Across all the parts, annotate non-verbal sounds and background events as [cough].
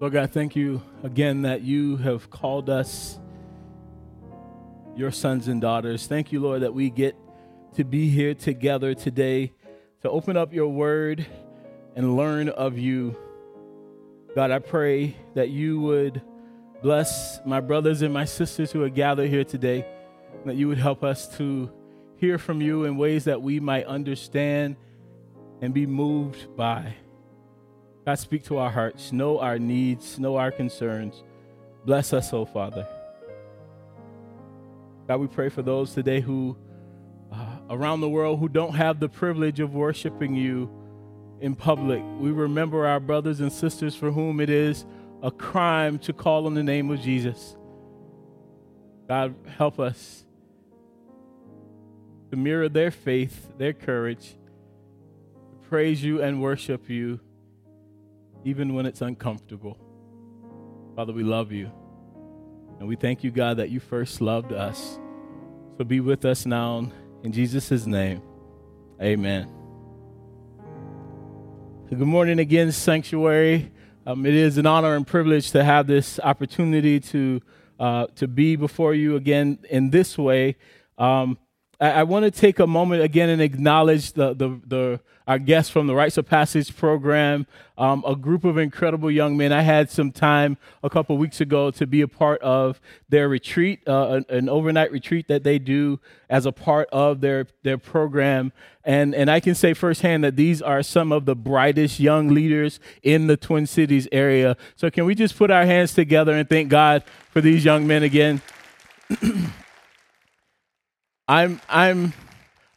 Lord God, thank you again that you have called us your sons and daughters. Thank you, Lord, that we get to be here together today to open up your word and learn of you. God, I pray that you would bless my brothers and my sisters who are gathered here today, that you would help us to hear from you in ways that we might understand and be moved by. God, speak to our hearts, know our needs, know our concerns. Bless us, oh Father. God, we pray for those today who, uh, around the world, who don't have the privilege of worshiping you in public. We remember our brothers and sisters for whom it is a crime to call on the name of Jesus. God, help us to mirror their faith, their courage, to praise you and worship you even when it's uncomfortable. Father, we love you. And we thank you, God, that you first loved us. So be with us now in Jesus' name. Amen. Good morning again, Sanctuary. Um, it is an honor and privilege to have this opportunity to uh, to be before you again in this way. Um, I, I want to take a moment again and acknowledge the, the, the our guests from the Rites of Passage program, um, a group of incredible young men. I had some time a couple weeks ago to be a part of their retreat, uh, an, an, overnight retreat that they do as a part of their, their program. And, and I can say firsthand that these are some of the brightest young leaders in the Twin Cities area. So, can we just put our hands together and thank God for these young men again? [clears throat] I'm I'm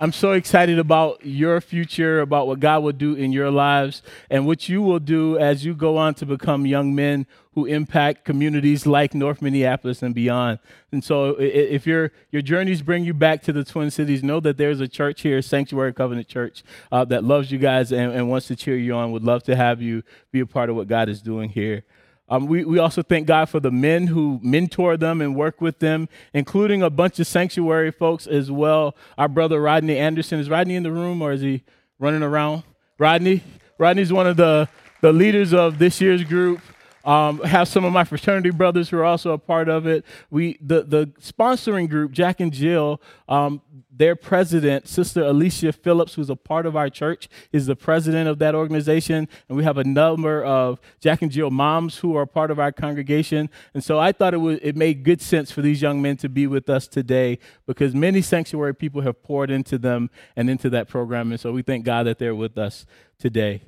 I'm so excited about your future, about what God will do in your lives, and what you will do as you go on to become young men who impact communities like North Minneapolis and beyond. And so, if your your journeys bring you back to the Twin Cities, know that there's a church here, Sanctuary Covenant Church, uh, that loves you guys and, and wants to cheer you on. Would love to have you be a part of what God is doing here. Um, we, we also thank God for the men who mentor them and work with them, including a bunch of sanctuary folks as well. Our brother Rodney Anderson. Is Rodney in the room or is he running around? Rodney? Rodney's one of the, the leaders of this year's group. Um, have some of my fraternity brothers who are also a part of it. We the the sponsoring group, Jack and Jill, um, their president, Sister Alicia Phillips, who's a part of our church, is the president of that organization. And we have a number of Jack and Jill moms who are part of our congregation. And so I thought it would it made good sense for these young men to be with us today because many sanctuary people have poured into them and into that program. And so we thank God that they're with us today.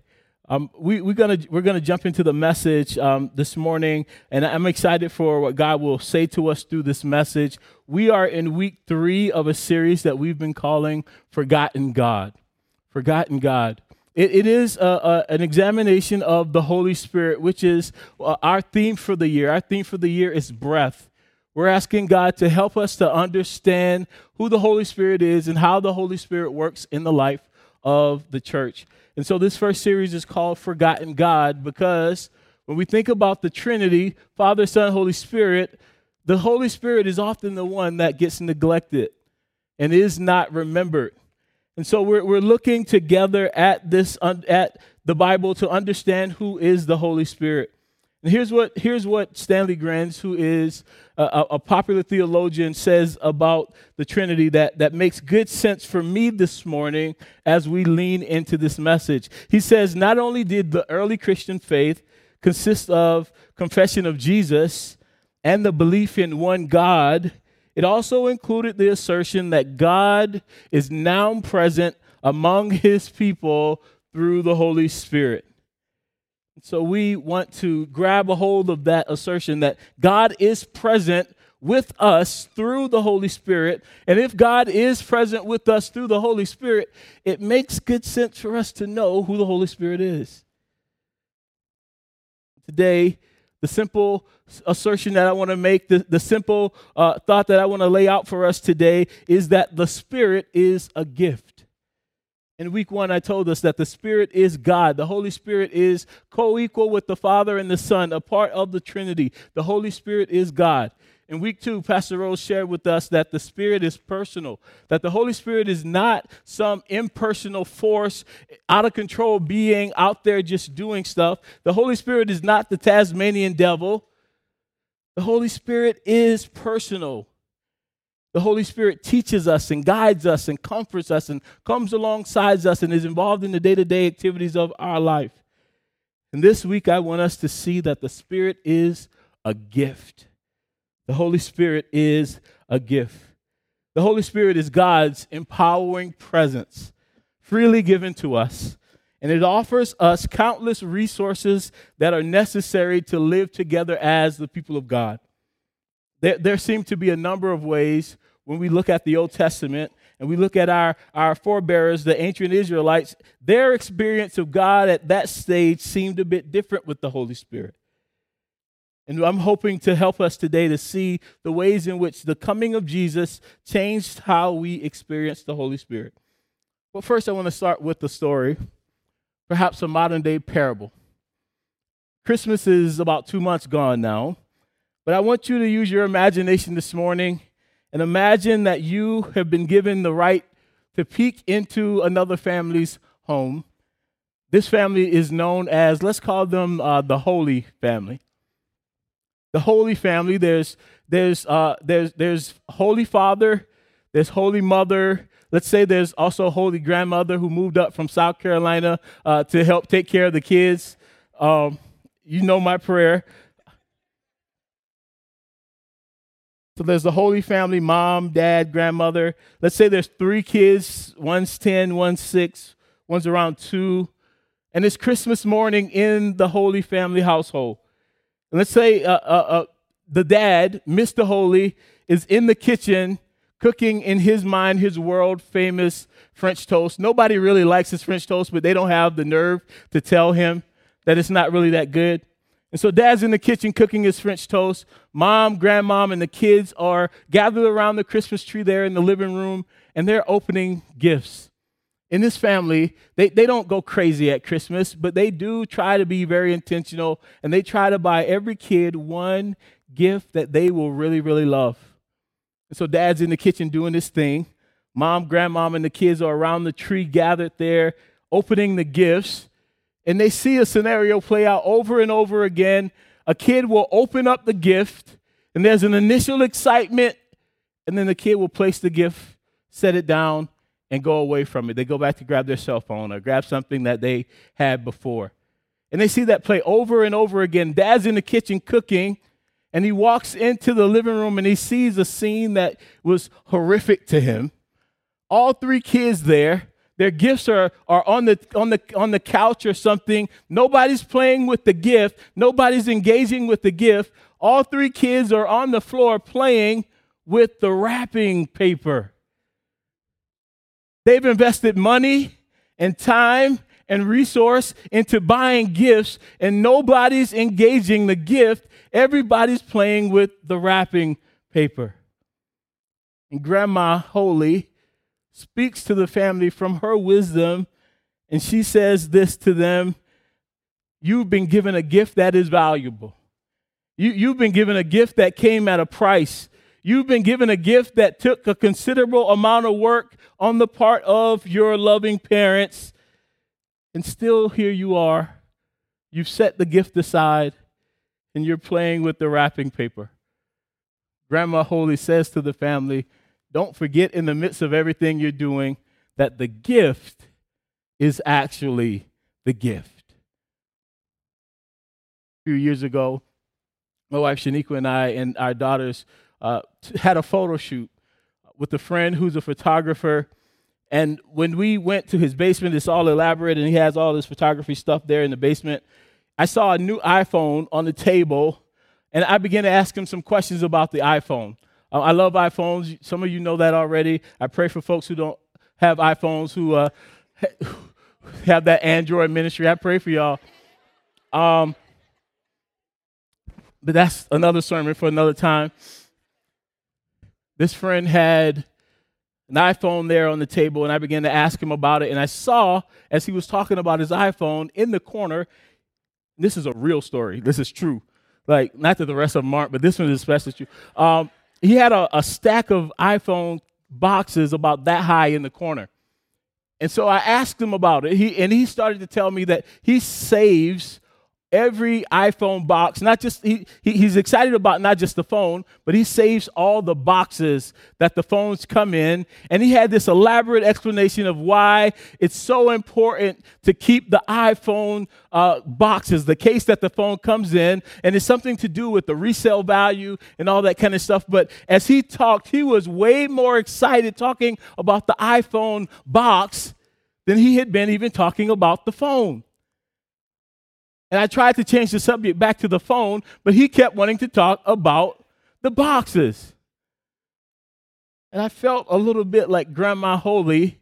Um, we, we're gonna we're gonna jump into the message um, this morning, and I'm excited for what God will say to us through this message. We are in week three of a series that we've been calling "Forgotten God." Forgotten God. it, it is a, a, an examination of the Holy Spirit, which is uh, our theme for the year. Our theme for the year is breath. We're asking God to help us to understand who the Holy Spirit is and how the Holy Spirit works in the life of the church. And so this first series is called Forgotten God because when we think about the Trinity, Father, Son, Holy Spirit, the Holy Spirit is often the one that gets neglected and is not remembered. And so we're, we're looking together at this at the Bible to understand who is the Holy Spirit. And here's what, here's what Stanley Grenz, who is a, a, popular theologian, says about the Trinity that, that makes good sense for me this morning as we lean into this message. He says, Not only did the early Christian faith consist of confession of Jesus and the belief in one God, it also included the assertion that God is now present among his people through the Holy Spirit. So we want to grab a hold of that assertion that God is present with us through the Holy Spirit. And if God is present with us through the Holy Spirit, it makes good sense for us to know who the Holy Spirit is. Today, the simple assertion that I want to make, the, the simple uh, thought that I want to lay out for us today is that the Spirit is a gift. In week one, I told us that the Spirit is God. The Holy Spirit is co equal with the Father and the Son, a part of the Trinity. The Holy Spirit is God. in week two, Pastor Rose shared with us that the Spirit is personal, that the Holy Spirit is not some impersonal force, out of control being out there just doing stuff. The Holy Spirit is not the Tasmanian devil. The Holy Spirit is personal. The Holy Spirit teaches us and guides us and comforts us and comes alongside us and is involved in the day to day activities of our life. And this week, I want us to see that the Spirit is a gift. The Holy Spirit is a gift. The Holy Spirit is God's empowering presence, freely given to us, and it offers us countless resources that are necessary to live together as the people of God. There, there seem to be a number of ways when we look at the Old Testament and we look at our, our forebearers, the ancient Israelites, their experience of God at that stage seemed a bit different with the Holy Spirit. And I'm hoping to help us today to see the ways in which the coming of Jesus changed how we experience the Holy Spirit. But first, I want to start with the story, perhaps a modern day parable. Christmas is about two months gone now, but I want you to use your imagination this morning and imagine that you have been given the right to peek into another family's home. This family is known as, let's call them uh, the Holy Family the Holy Family. There's there's uh, there's there's Holy Father, there's Holy Mother. Let's say there's also Holy Grandmother who moved up from South Carolina uh, to help take care of the kids. Um, you know my prayer. So there's the Holy Family, mom, dad, grandmother. Let's say there's three kids. One's 10, one's six, one's around two. And it's Christmas morning in the Holy Family household let's say uh, uh, uh, the dad, Mr. Holy, is in the kitchen cooking in his mind his world famous French toast. Nobody really likes his French toast, but they don't have the nerve to tell him that it's not really that good. And so dad's in the kitchen cooking his French toast. Mom, grandmom, and the kids are gathered around the Christmas tree there in the living room, and they're opening gifts in this family, they, they don't go crazy at Christmas, but they do try to be very intentional and they try to buy every kid one gift that they will really, really love. And so dad's in the kitchen doing this thing. Mom, grandmom, and the kids are around the tree gathered there, opening the gifts. And they see a scenario play out over and over again. A kid will open up the gift, and there's an initial excitement, and then the kid will place the gift, set it down, and go away from it. They go back to grab their cell phone or grab something that they had before. And they see that play over and over again. Dad's in the kitchen cooking, and he walks into the living room and he sees a scene that was horrific to him. All three kids there, their gifts are, are on, the, on, the, on the couch or something. Nobody's playing with the gift, nobody's engaging with the gift. All three kids are on the floor playing with the wrapping paper. They've invested money and time and resource into buying gifts, and nobody's engaging the gift. Everybody's playing with the wrapping paper. And Grandma Holy speaks to the family from her wisdom, and she says this to them You've been given a gift that is valuable. You, you've been given a gift that came at a price. You've been given a gift that took a considerable amount of work on the part of your loving parents, and still here you are. You've set the gift aside and you're playing with the wrapping paper. Grandma Holy says to the family, Don't forget in the midst of everything you're doing that the gift is actually the gift. A few years ago, my wife Shaniqua and I and our daughters uh, had a photo shoot with a friend who's a photographer. And when we went to his basement, it's all elaborate and he has all this photography stuff there in the basement. I saw a new iPhone on the table and I began to ask him some questions about the iPhone. Uh, I love iPhones. Some of you know that already. I pray for folks who don't have iPhones who uh, [laughs] have that Android ministry. I pray for y'all. Um, but that's another sermon for another time. This friend had an iPhone there on the table, and I began to ask him about it. And I saw, as he was talking about his iPhone in the corner, this is a real story, this is true. Like, not that the rest of them aren't, but this one is especially true. Um, he had a, a stack of iPhone boxes about that high in the corner. And so I asked him about it. He, and he started to tell me that he saves every iPhone box, not just, he, he, he's excited about not just the phone, but he saves all the boxes that the phones come in. And he had this elaborate explanation of why it's so important to keep the iPhone uh, boxes, the case that the phone comes in. And it's something to do with the resale value and all that kind of stuff. But as he talked, he was way more excited talking about the iPhone box than he had been even talking about the phone. And I tried to change the subject back to the phone, but he kept wanting to talk about the boxes. And I felt a little bit like Grandma Holy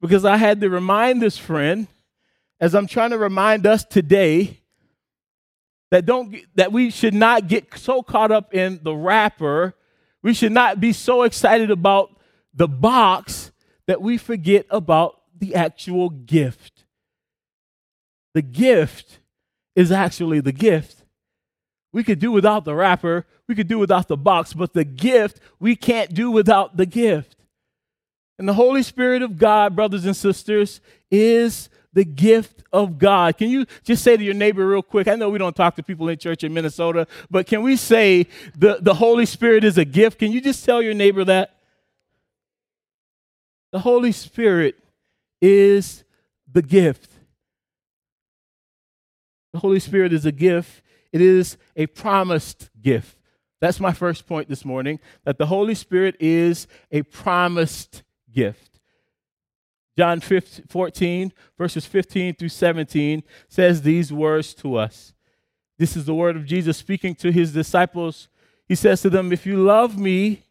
because I had to remind this friend, as I'm trying to remind us today, that don't that we should not get so caught up in the wrapper. We should not be so excited about the box that we forget about the actual gift. The gift is actually the gift. We could do without the wrapper, we could do without the box, but the gift, we can't do without the gift. And the Holy Spirit of God, brothers and sisters, is the gift of God. Can you just say to your neighbor real quick? I know we don't talk to people in church in Minnesota, but can we say the, the Holy Spirit is a gift? Can you just tell your neighbor that? The Holy Spirit is the gift. The Holy Spirit is a gift, it is a promised gift. That's my first point this morning that the Holy Spirit is a promised gift. John 15, 14, verses 15 through 17 says these words to us. This is the word of Jesus speaking to his disciples. He says to them, If you love me,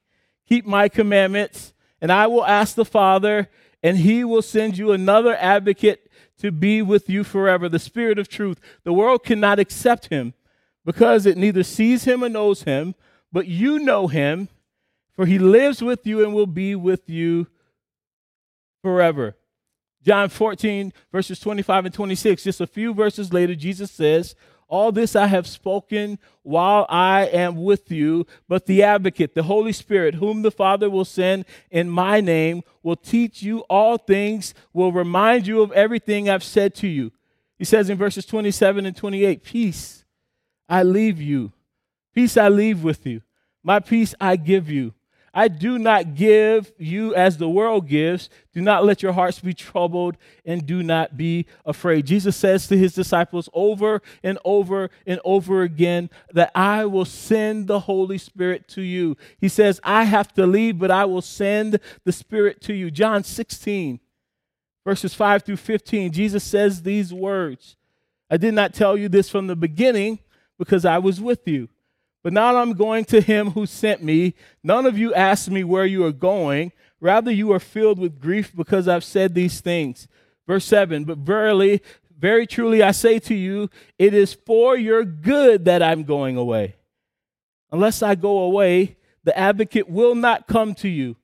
keep my commandments, and I will ask the Father, and he will send you another advocate to be with you forever, the Spirit of truth. The world cannot accept him because it neither sees him or knows him, but you know him, for he lives with you and will be with you forever. John 14, verses 25 and 26, just a few verses later, Jesus says, all this I have spoken while I am with you, but the advocate, the Holy Spirit, whom the Father will send in my name, will teach you all things, will remind you of everything I've said to you. He says in verses 27 and 28 Peace I leave you, peace I leave with you, my peace I give you. I do not give you as the world gives. Do not let your hearts be troubled and do not be afraid. Jesus says to his disciples over and over and over again that I will send the Holy Spirit to you. He says, I have to leave, but I will send the Spirit to you. John 16, verses 5 through 15, Jesus says these words I did not tell you this from the beginning because I was with you. But now I'm going to him who sent me. None of you asked me where you are going. Rather, you are filled with grief because I've said these things. Verse 7 But verily, very truly, I say to you, it is for your good that I'm going away. Unless I go away, the advocate will not come to you.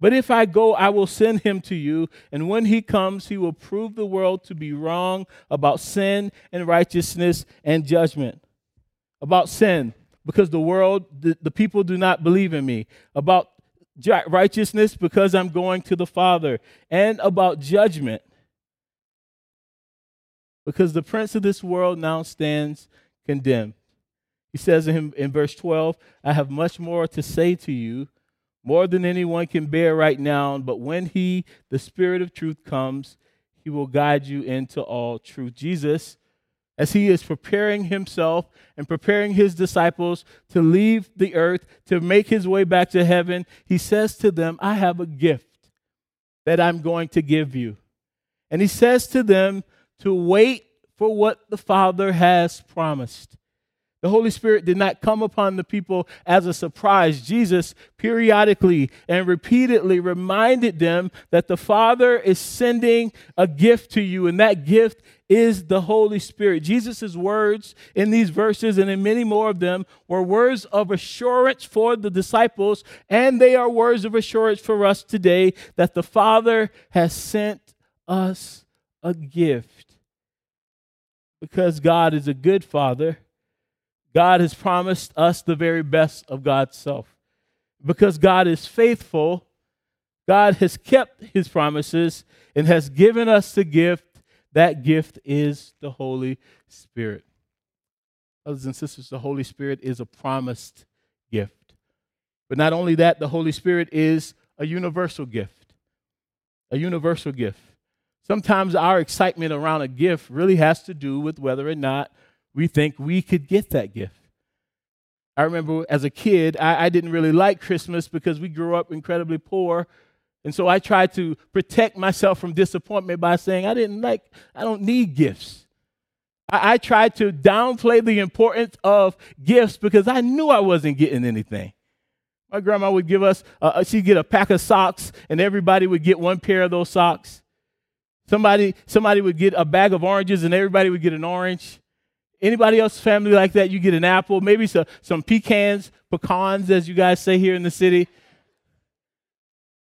But if I go, I will send him to you. And when he comes, he will prove the world to be wrong about sin and righteousness and judgment. About sin because the world, the, the people do not believe in me. About righteousness because I'm going to the Father. And about judgment because the prince of this world now stands condemned. He says in, in verse 12, I have much more to say to you, more than anyone can bear right now. But when he, the Spirit of truth, comes, he will guide you into all truth. Jesus as he is preparing himself and preparing his disciples to leave the earth, to make his way back to heaven, he says to them, I have a gift that I'm going to give you. And he says to them to wait for what the Father has promised. The Holy Spirit did not come upon the people as a surprise. Jesus periodically and repeatedly reminded them that the Father is sending a gift to you, and that gift is the Holy Spirit. Jesus' words in these verses and in many more of them were words of assurance for the disciples, and they are words of assurance for us today that the Father has sent us a gift. Because God is a good Father God has promised us the very best of God's self. Because God is faithful, God has kept his promises and has given us the gift. That gift is the Holy Spirit. Brothers and sisters, the Holy Spirit is a promised gift. But not only that, the Holy Spirit is a universal gift. A universal gift. Sometimes our excitement around a gift really has to do with whether or not we think we could get that gift. I remember as a kid, I, I, didn't really like Christmas because we grew up incredibly poor. And so I tried to protect myself from disappointment by saying, I didn't like, I don't need gifts. I, I tried to downplay the importance of gifts because I knew I wasn't getting anything. My grandma would give us, uh, she'd get a pack of socks, and everybody would get one pair of those socks. Somebody, somebody would get a bag of oranges and everybody would get an orange. Anybody else family like that? You get an apple, maybe some, some pecans, pecans, as you guys say here in the city.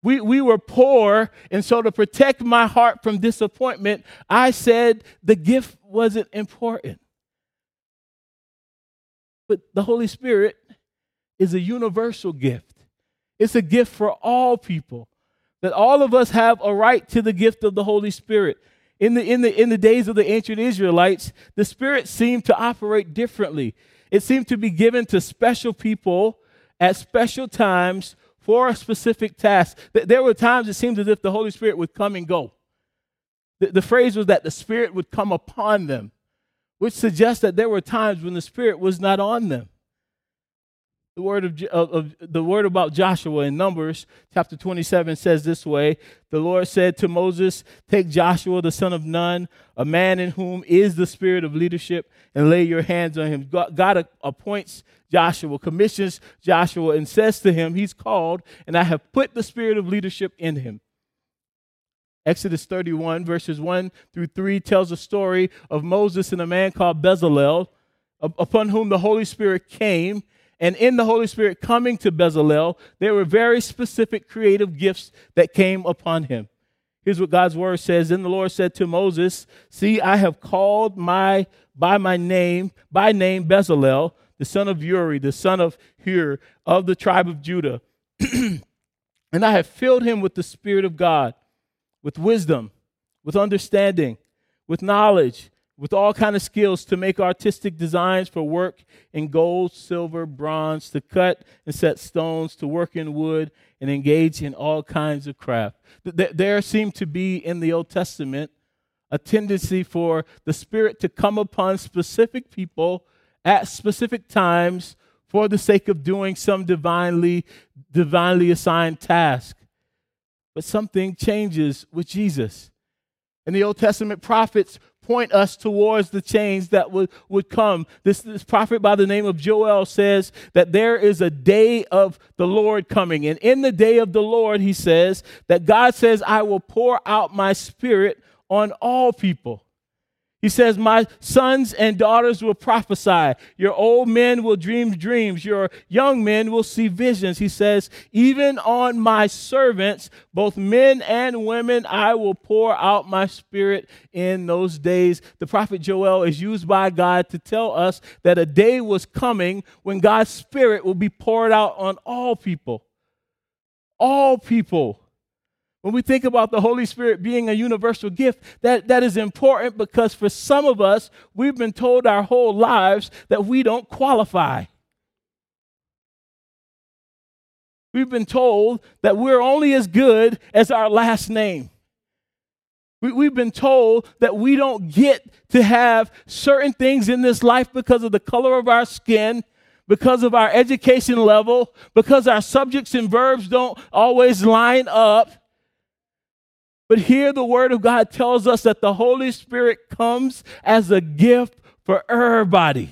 We, we were poor, and so to protect my heart from disappointment, I said the gift wasn't important. But the Holy Spirit is a universal gift, it's a gift for all people that all of us have a right to the gift of the Holy Spirit. In the, in, the, in the days of the ancient Israelites, the Spirit seemed to operate differently. It seemed to be given to special people at special times for a specific task. There were times it seemed as if the Holy Spirit would come and go. The, the phrase was that the Spirit would come upon them, which suggests that there were times when the Spirit was not on them. The word of, of, of, the word about Joshua in Numbers chapter 27 says this way: The Lord said to Moses, "Take Joshua the son of Nun, a man in whom is the spirit of leadership, and lay your hands on him." God, God appoints Joshua, commissions Joshua, and says to him, "He's called, and I have put the spirit of leadership in him." Exodus 31 verses 1 through 3 tells a story of Moses and a man called Bezalel, upon whom the Holy Spirit came and in the Holy Spirit coming to Bezalel, there were very specific creative gifts that came upon him. Here's what God's word says. Then the Lord said to Moses, See, I have called my by my name, by name Bezalel, the son of Uri, the son of Hur, of the tribe of Judah. [clears throat] and I have filled him with the Spirit of God, with wisdom, with understanding, with knowledge with all kind of skills to make artistic designs for work in gold, silver, bronze, to cut and set stones, to work in wood, and engage in all kinds of craft. There seemed to be in the Old Testament a tendency for the Spirit to come upon specific people at specific times for the sake of doing some divinely, divinely assigned task. But something changes with Jesus. And the Old Testament prophets point us towards the change that would, would come. This, this prophet by the name of Joel says that there is a day of the Lord coming. And in the day of the Lord, he says that God says, I will pour out my spirit on all people. He says, My sons and daughters will prophesy. Your old men will dream dreams. Your young men will see visions. He says, Even on my servants, both men and women, I will pour out my spirit in those days. The prophet Joel is used by God to tell us that a day was coming when God's spirit will be poured out on all people. All people. When we think about the Holy Spirit being a universal gift, that, that is important because for some of us, we've been told our whole lives that we don't qualify. We've been told that we're only as good as our last name. We, have been told that we don't get to have certain things in this life because of the color of our skin, because of our education level, because our subjects and verbs don't always line up. But here the Word of God tells us that the Holy Spirit comes as a gift for everybody.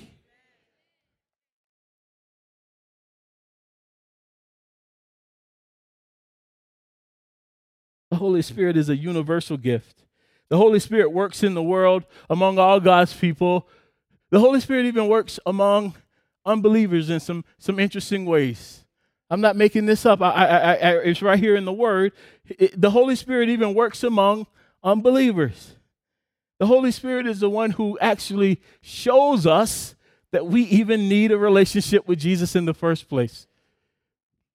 The Holy Spirit is a universal gift. The Holy Spirit works in the world among all God's people. The Holy Spirit even works among unbelievers in some, some interesting ways. I'm not making this up. I, I, I, it's right here in the Word. It, the Holy Spirit even works among unbelievers. The Holy Spirit is the one who actually shows us that we even need a relationship with Jesus in the first place.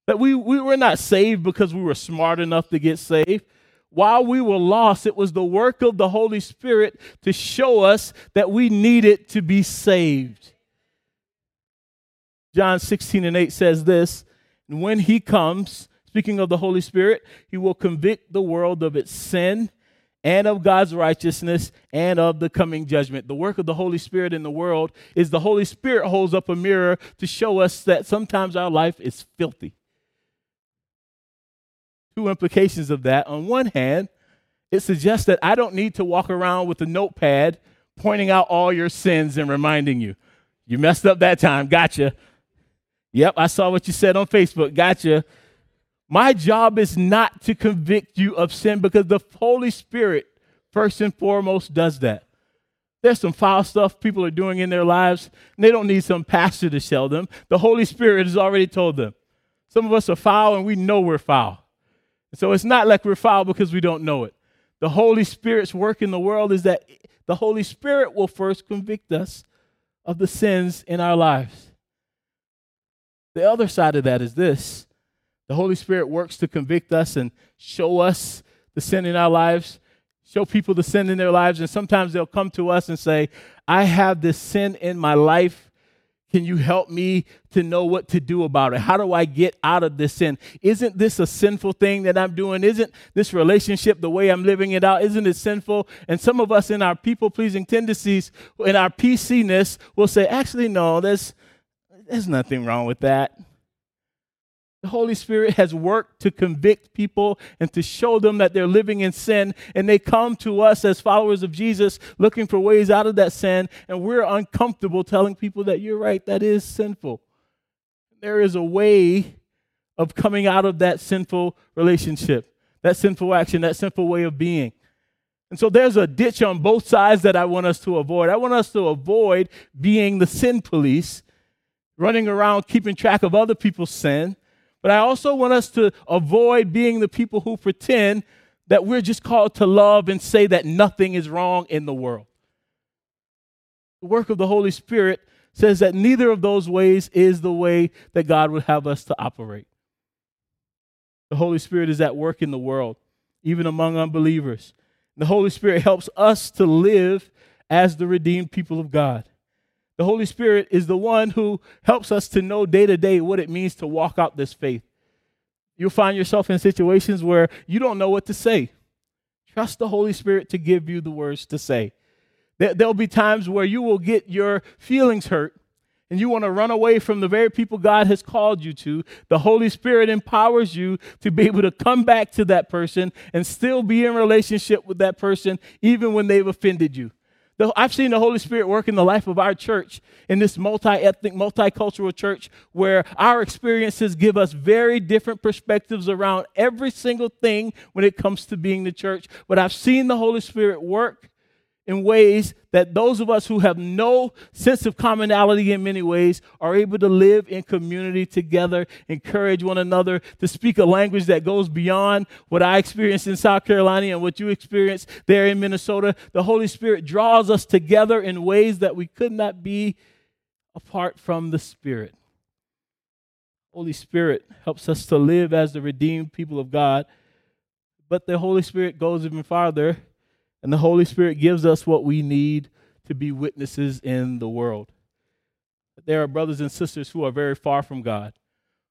That we, we were not saved because we were smart enough to get saved. While we were lost, it was the work of the Holy Spirit to show us that we needed to be saved. John 16 and 8 says this And when he comes, speaking of the Holy Spirit, he will convict the world of its sin and of God's righteousness and of the coming judgment. The work of the Holy Spirit in the world is the Holy Spirit holds up a mirror to show us that sometimes our life is filthy. Two implications of that. On one hand, it suggests that I don't need to walk around with a notepad pointing out all your sins and reminding you, you messed up that time, gotcha. Yep, I saw what you said on Facebook, gotcha. My job is not to convict you of sin because the Holy Spirit, first and foremost, does that. There's some foul stuff people are doing in their lives, and they don't need some pastor to tell them. The Holy Spirit has already told them. Some of us are foul, and we know we're foul. So it's not like we're foul because we don't know it. The Holy Spirit's work in the world is that the Holy Spirit will first convict us of the sins in our lives. The other side of that is this the Holy Spirit works to convict us and show us the sin in our lives, show people the sin in their lives. And sometimes they'll come to us and say, I have this sin in my life. Can you help me to know what to do about it? How do I get out of this sin? Isn't this a sinful thing that I'm doing? Isn't this relationship the way I'm living it out? Isn't it sinful? And some of us in our people pleasing tendencies, in our PC-ness, will say, actually, no, there's, there's nothing wrong with that. The Holy Spirit has worked to convict people and to show them that they're living in sin. And they come to us as followers of Jesus looking for ways out of that sin. And we're uncomfortable telling people that you're right, that is sinful. There is a way of coming out of that sinful relationship, that sinful action, that sinful way of being. And so there's a ditch on both sides that I want us to avoid. I want us to avoid being the sin police, running around keeping track of other people's sin but I also want us to avoid being the people who pretend that we're just called to love and say that nothing is wrong in the world. The work of the Holy Spirit says that neither of those ways is the way that God would have us to operate. The Holy Spirit is at work in the world, even among unbelievers. The Holy Spirit helps us to live as the redeemed people of God. The Holy Spirit is the one who helps us to know day to day what it means to walk out this faith. You'll find yourself in situations where you don't know what to say. Trust the Holy Spirit to give you the words to say. There'll be times where you will get your feelings hurt and you want to run away from the very people God has called you to. The Holy Spirit empowers you to be able to come back to that person and still be in relationship with that person even when they've offended you. I've seen the Holy Spirit work in the life of our church, in this multi ethnic, multicultural church, where our experiences give us very different perspectives around every single thing when it comes to being the church. But I've seen the Holy Spirit work in ways that those of us who have no sense of commonality in many ways are able to live in community together, encourage one another to speak a language that goes beyond what I experienced in South Carolina and what you experienced there in Minnesota. The Holy Spirit draws us together in ways that we could not be apart from the Spirit. Holy Spirit helps us to live as the redeemed people of God. But the Holy Spirit goes even farther and the Holy Spirit gives us what we need to be witnesses in the world. There are brothers and sisters who are very far from God.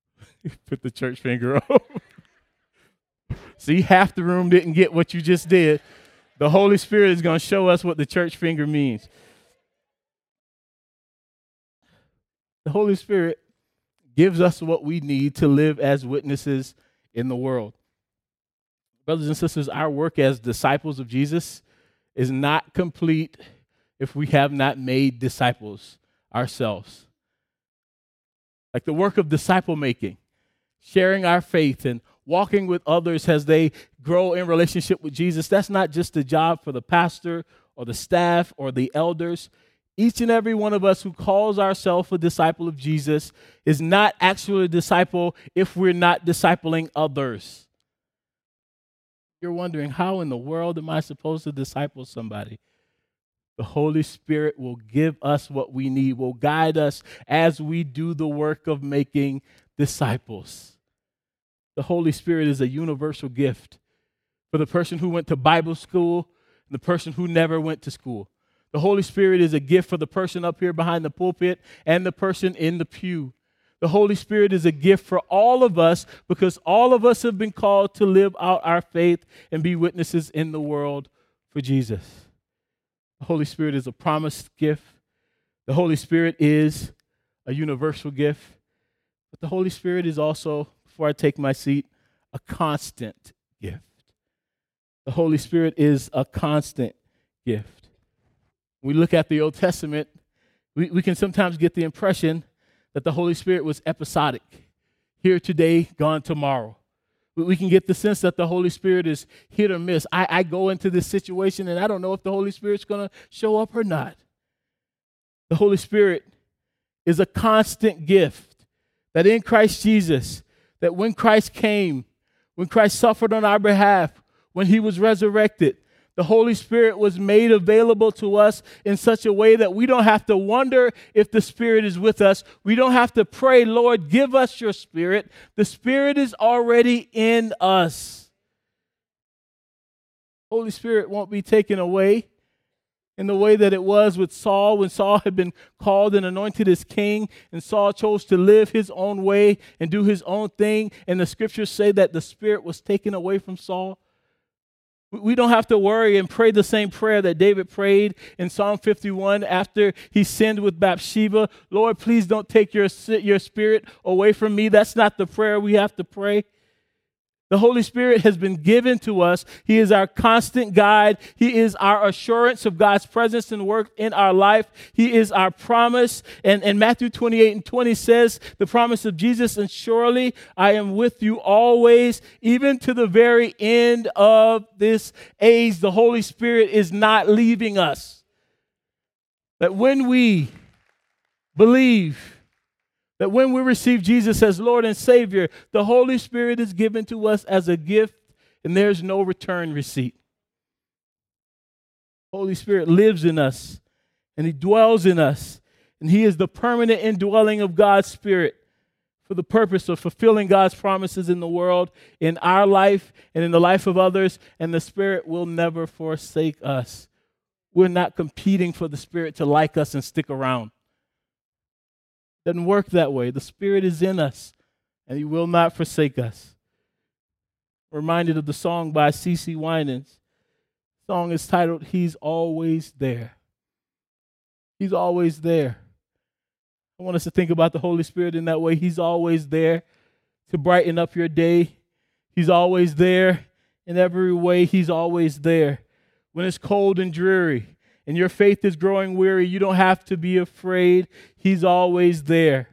[laughs] Put the church finger up. [laughs] See, half the room didn't get what you just did. The Holy Spirit is going to show us what the church finger means. The Holy Spirit gives us what we need to live as witnesses in the world. Brothers and sisters, our work as disciples of Jesus is not complete if we have not made disciples ourselves. Like the work of disciple making, sharing our faith and walking with others as they grow in relationship with Jesus, that's not just a job for the pastor or the staff or the elders. Each and every one of us who calls ourselves a disciple of Jesus is not actually a disciple if we're not discipling others. You're wondering, how in the world am I supposed to disciple somebody? the Holy Spirit will give us what we need, will guide us as we do the work of making disciples. The Holy Spirit is a universal gift for the person who went to Bible school and the person who never went to school. The Holy Spirit is a gift for the person up here behind the pulpit and the person in the pew. The Holy Spirit is a gift for all of us because all of us have been called to live out our faith and be witnesses in the world for Jesus. The Holy Spirit is a promised gift. The Holy Spirit is a universal gift. But the Holy Spirit is also, before I take my seat, a constant gift. The Holy Spirit is a constant gift. When we look at the Old Testament, we, we can sometimes get the impression that the Holy Spirit was episodic here today, gone tomorrow. We can get the sense that the Holy Spirit is hit or miss. I, I go into this situation and I don't know if the Holy Spirit's going to show up or not. The Holy Spirit is a constant gift that in Christ Jesus, that when Christ came, when Christ suffered on our behalf, when he was resurrected, the Holy Spirit was made available to us in such a way that we don't have to wonder if the Spirit is with us. We don't have to pray, Lord, give us your Spirit. The Spirit is already in us. Holy Spirit won't be taken away in the way that it was with Saul when Saul had been called and anointed as king, and Saul chose to live his own way and do his own thing. And the scriptures say that the Spirit was taken away from Saul. We don't have to worry and pray the same prayer that David prayed in Psalm 51 after he sinned with Bathsheba. Lord, please don't take your, your spirit away from me. That's not the prayer we have to pray. The Holy Spirit has been given to us. He is our constant guide. He is our assurance of God's presence and work in our life. He is our promise. And, and Matthew 28 and 20 says the promise of Jesus, and surely I am with you always, even to the very end of this age. The Holy Spirit is not leaving us. That when we believe, that when we receive Jesus as Lord and Savior, the Holy Spirit is given to us as a gift and there's no return receipt. Holy Spirit lives in us and He dwells in us, and He is the permanent indwelling of God's Spirit for the purpose of fulfilling God's promises in the world, in our life, and in the life of others, and the Spirit will never forsake us. We're not competing for the Spirit to like us and stick around. Doesn't work that way. The Spirit is in us, and He will not forsake us. reminded of the song by CeCe Winans. The song is titled He's Always There. He's always there. I want us to think about the Holy Spirit in that way. He's always there to brighten up your day. He's always there in every way. He's always there. When it's cold and dreary, and your faith is growing weary, you don't have to be afraid. He's always there.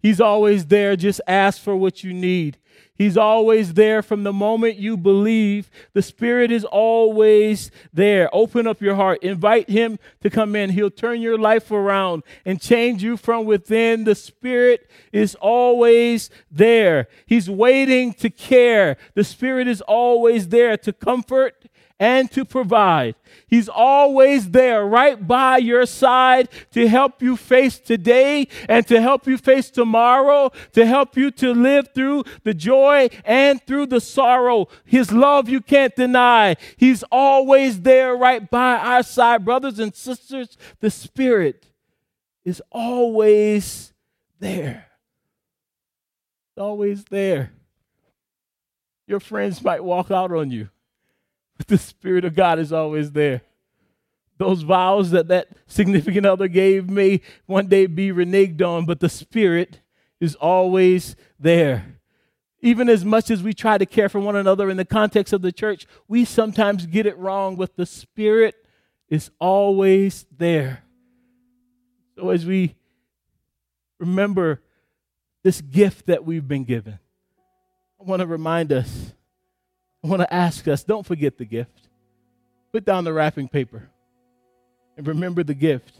He's always there. Just ask for what you need. He's always there from the moment you believe. The Spirit is always there. Open up your heart. Invite Him to come in. He'll turn your life around and change you from within. The Spirit is always there. He's waiting to care. The Spirit is always there to comfort and to provide. He's always there, right by your side to help you face today and to help you face tomorrow, to help you to live through the joy and through the sorrow. His love you can't deny. He's always there, right by our side. Brothers and sisters, the Spirit is always there. Always there. Your friends might walk out on you but [laughs] the Spirit of God is always there. Those vows that that significant other gave may one day be reneged on, but the Spirit is always there. Even as much as we try to care for one another in the context of the church, we sometimes get it wrong, but the Spirit is always there. So as we remember this gift that we've been given, I want to remind us I want to ask us don't forget the gift. Put down the wrapping paper and remember the gift.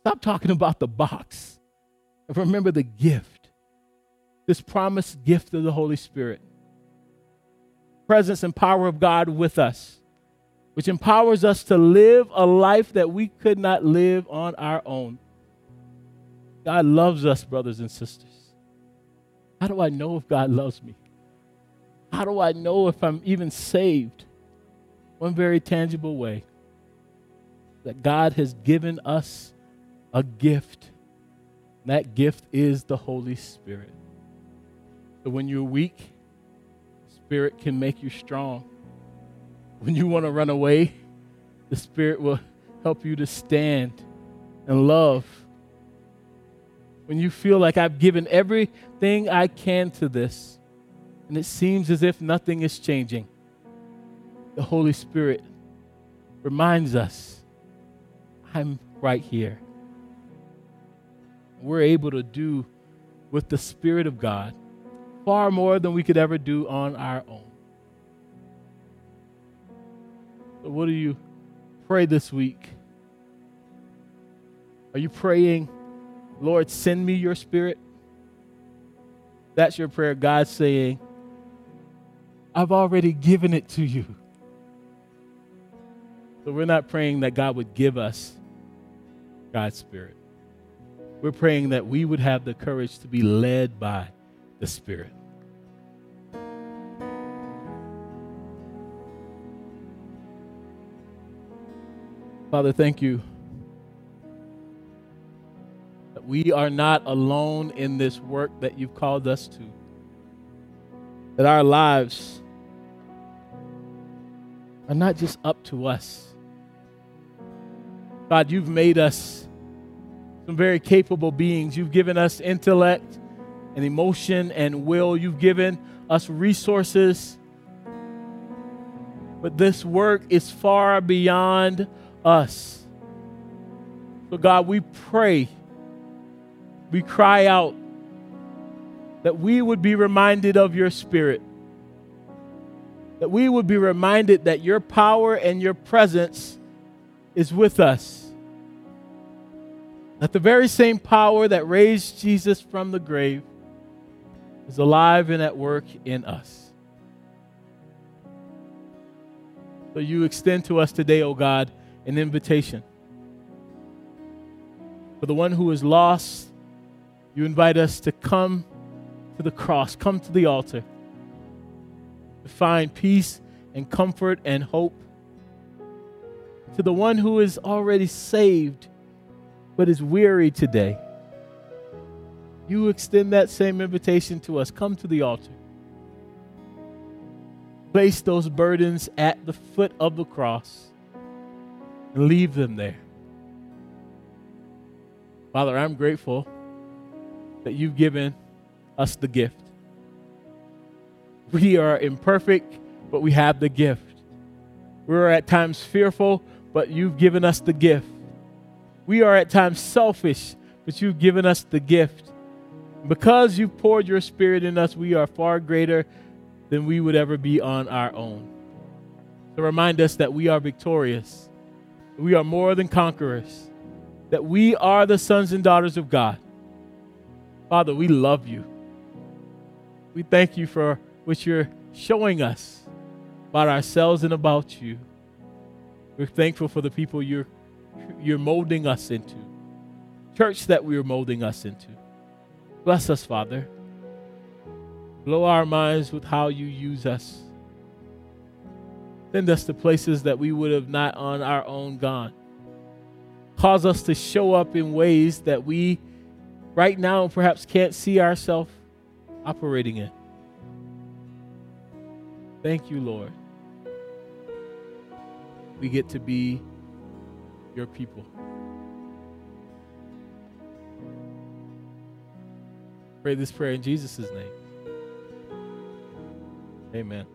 Stop talking about the box and remember the gift. This promised gift of the Holy Spirit. Presence and power of God with us. which empowers us to live a life that we could not live on our own. God loves us, brothers and sisters. How do I know if God loves me? How do I know if I'm even saved? One very tangible way that God has given us a gift. That gift is the Holy Spirit. So when you're weak, Spirit can make you strong. When you want to run away, the Spirit will help you to stand and love. When you feel like I've given everything I can to this, and it seems as if nothing is changing, the Holy Spirit reminds us I'm right here. We're able to do with the Spirit of God far more than we could ever do on our own. So, what do you pray this week? Are you praying, Lord, send me your Spirit? That's your prayer. God's saying, I've already given it to you. So we're not praying that God would give us God's Spirit. We're praying that we would have the courage to be led by the Spirit. Father, thank you that we are not alone in this work that you've called us to. That our lives are not just up to us. God, you've made us some very capable beings. You've given us intellect and emotion and will. You've given us resources. But this work is far beyond us. So, God, we pray, we cry out that we would be reminded of your Spirit, that we would be reminded that your power and your presence is with us. That the very same power that raised Jesus from the grave is alive and at work in us. So you extend to us today, O oh God, an invitation. For the one who is lost, you invite us to come to the cross, come to the altar, to find peace and comfort and hope. To the one who is already saved but is weary today, you extend that same invitation to us. Come to the altar. Place those burdens at the foot of the cross and leave them there. Father, I'm grateful that you've given us the gift. We are imperfect, but we have the gift. We're at times fearful, but you've given us the gift. We are at times selfish, but you've given us the gift. Because you've poured your spirit in us, we are far greater than we would ever be on our own. To remind us that we are victorious we are more than conquerors, that we are the sons and daughters of God. Father, we love you. We thank you for what you're showing us about ourselves and about you. We're thankful for the people you're, you're molding us into, church that we are molding us into. Bless us, Father. Blow our minds with how you use us. Send us to places that we would have not on our own gone. Cause us to show up in ways that we right now perhaps can't see ourselves operating in. Thank you, Lord. We get to be your people. Pray this prayer in Jesus' name. Amen.